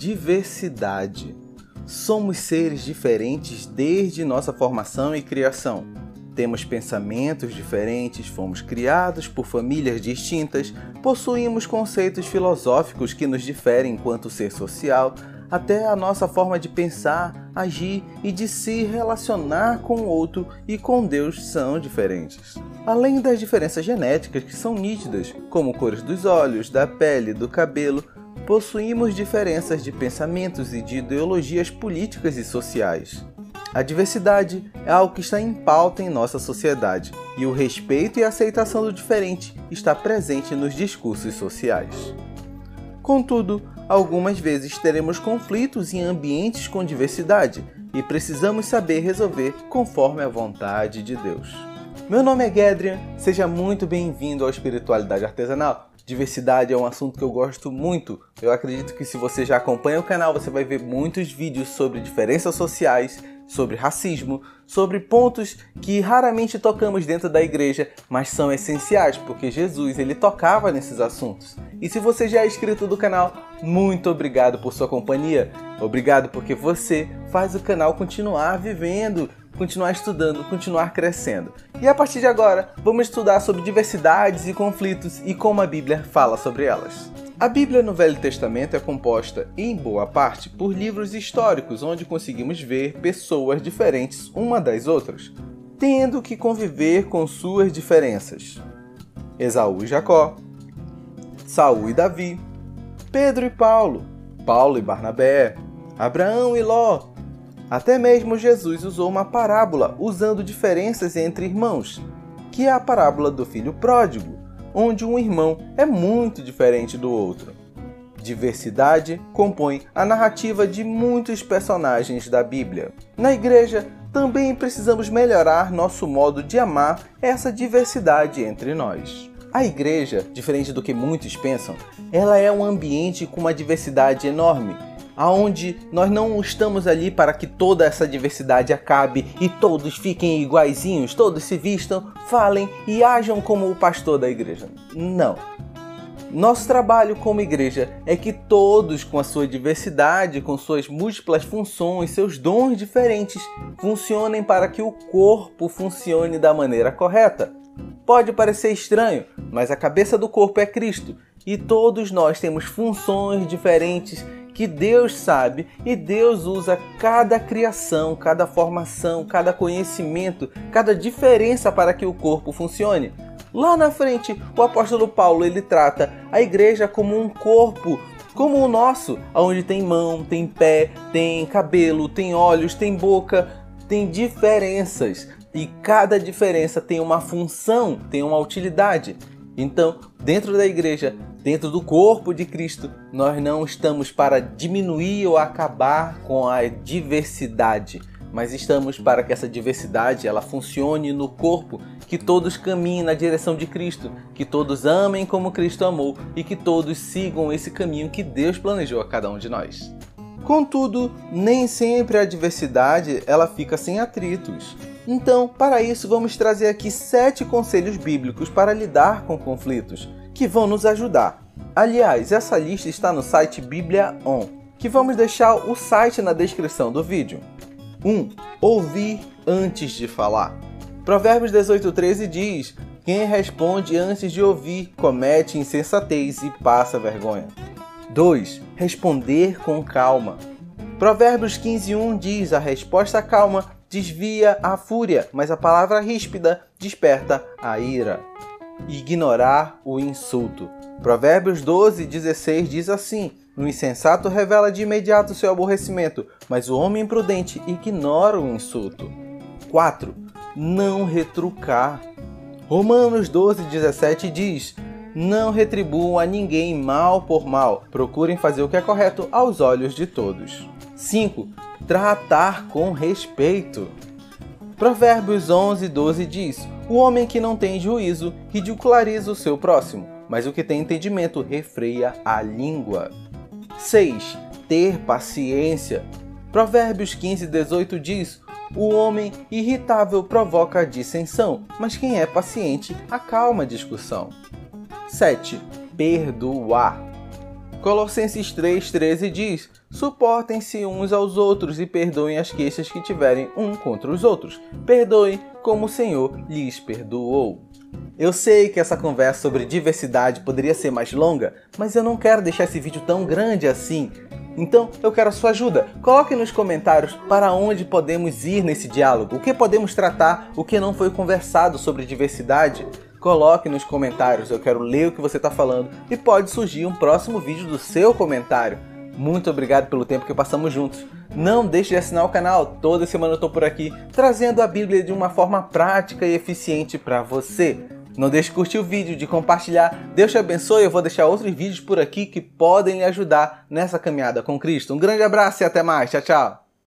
diversidade. Somos seres diferentes desde nossa formação e criação. Temos pensamentos diferentes, fomos criados por famílias distintas, possuímos conceitos filosóficos que nos diferem enquanto ser social, até a nossa forma de pensar, agir e de se relacionar com o outro e com Deus são diferentes. Além das diferenças genéticas que são nítidas, como cores dos olhos, da pele, do cabelo, possuímos diferenças de pensamentos e de ideologias políticas e sociais. A diversidade é algo que está em pauta em nossa sociedade, e o respeito e aceitação do diferente está presente nos discursos sociais. Contudo, algumas vezes teremos conflitos em ambientes com diversidade e precisamos saber resolver conforme a vontade de Deus. Meu nome é Gedrian, seja muito bem-vindo ao Espiritualidade Artesanal. Diversidade é um assunto que eu gosto muito. Eu acredito que se você já acompanha o canal, você vai ver muitos vídeos sobre diferenças sociais, sobre racismo, sobre pontos que raramente tocamos dentro da igreja, mas são essenciais, porque Jesus ele tocava nesses assuntos. E se você já é inscrito do canal, muito obrigado por sua companhia. Obrigado porque você faz o canal continuar vivendo, continuar estudando, continuar crescendo. E a partir de agora, vamos estudar sobre diversidades e conflitos e como a Bíblia fala sobre elas. A Bíblia no Velho Testamento é composta, em boa parte, por livros históricos onde conseguimos ver pessoas diferentes uma das outras, tendo que conviver com suas diferenças. Esaú e Jacó, Saul e Davi, Pedro e Paulo, Paulo e Barnabé, Abraão e Ló, até mesmo Jesus usou uma parábola usando diferenças entre irmãos, que é a parábola do filho pródigo, onde um irmão é muito diferente do outro. Diversidade compõe a narrativa de muitos personagens da Bíblia. Na igreja, também precisamos melhorar nosso modo de amar essa diversidade entre nós. A igreja, diferente do que muitos pensam, ela é um ambiente com uma diversidade enorme aonde nós não estamos ali para que toda essa diversidade acabe e todos fiquem iguaizinhos, todos se vistam, falem e ajam como o pastor da igreja. Não. Nosso trabalho como igreja é que todos, com a sua diversidade, com suas múltiplas funções, seus dons diferentes, funcionem para que o corpo funcione da maneira correta. Pode parecer estranho, mas a cabeça do corpo é Cristo e todos nós temos funções diferentes que Deus sabe e Deus usa cada criação, cada formação, cada conhecimento, cada diferença para que o corpo funcione. Lá na frente, o apóstolo Paulo ele trata a igreja como um corpo, como o nosso, onde tem mão, tem pé, tem cabelo, tem olhos, tem boca, tem diferenças e cada diferença tem uma função, tem uma utilidade. Então, dentro da igreja, dentro do corpo de Cristo, nós não estamos para diminuir ou acabar com a diversidade, mas estamos para que essa diversidade ela funcione no corpo, que todos caminhem na direção de Cristo, que todos amem como Cristo amou e que todos sigam esse caminho que Deus planejou a cada um de nós. Contudo, nem sempre a diversidade ela fica sem atritos. Então, para isso, vamos trazer aqui sete conselhos bíblicos para lidar com conflitos, que vão nos ajudar. Aliás, essa lista está no site Bíblia On, que vamos deixar o site na descrição do vídeo. 1. Um, ouvir antes de falar. Provérbios 18,13 diz: Quem responde antes de ouvir comete insensatez e passa vergonha. 2. Responder com calma. Provérbios 15:1 diz: A resposta calma desvia a fúria, mas a palavra ríspida desperta a ira. Ignorar o insulto. Provérbios 12:16 diz assim: O insensato revela de imediato seu aborrecimento, mas o homem imprudente ignora o insulto. 4. Não retrucar. Romanos 12:17 diz: Não retribuam a ninguém mal por mal, procurem fazer o que é correto aos olhos de todos. 5 tratar com respeito. Provérbios 11, 12 diz: O homem que não tem juízo ridiculariza o seu próximo, mas o que tem entendimento refreia a língua. 6. Ter paciência. Provérbios 15, 18 diz: O homem irritável provoca dissensão, mas quem é paciente acalma a discussão. 7. Perdoar. Colossenses 3,13 diz: Suportem-se uns aos outros e perdoem as queixas que tiverem um contra os outros. Perdoem como o Senhor lhes perdoou. Eu sei que essa conversa sobre diversidade poderia ser mais longa, mas eu não quero deixar esse vídeo tão grande assim. Então eu quero a sua ajuda. Coloque nos comentários para onde podemos ir nesse diálogo, o que podemos tratar, o que não foi conversado sobre diversidade. Coloque nos comentários, eu quero ler o que você está falando e pode surgir um próximo vídeo do seu comentário. Muito obrigado pelo tempo que passamos juntos. Não deixe de assinar o canal, toda semana eu estou por aqui trazendo a Bíblia de uma forma prática e eficiente para você. Não deixe de curtir o vídeo, de compartilhar. Deus te abençoe. Eu vou deixar outros vídeos por aqui que podem lhe ajudar nessa caminhada com Cristo. Um grande abraço e até mais. Tchau, tchau.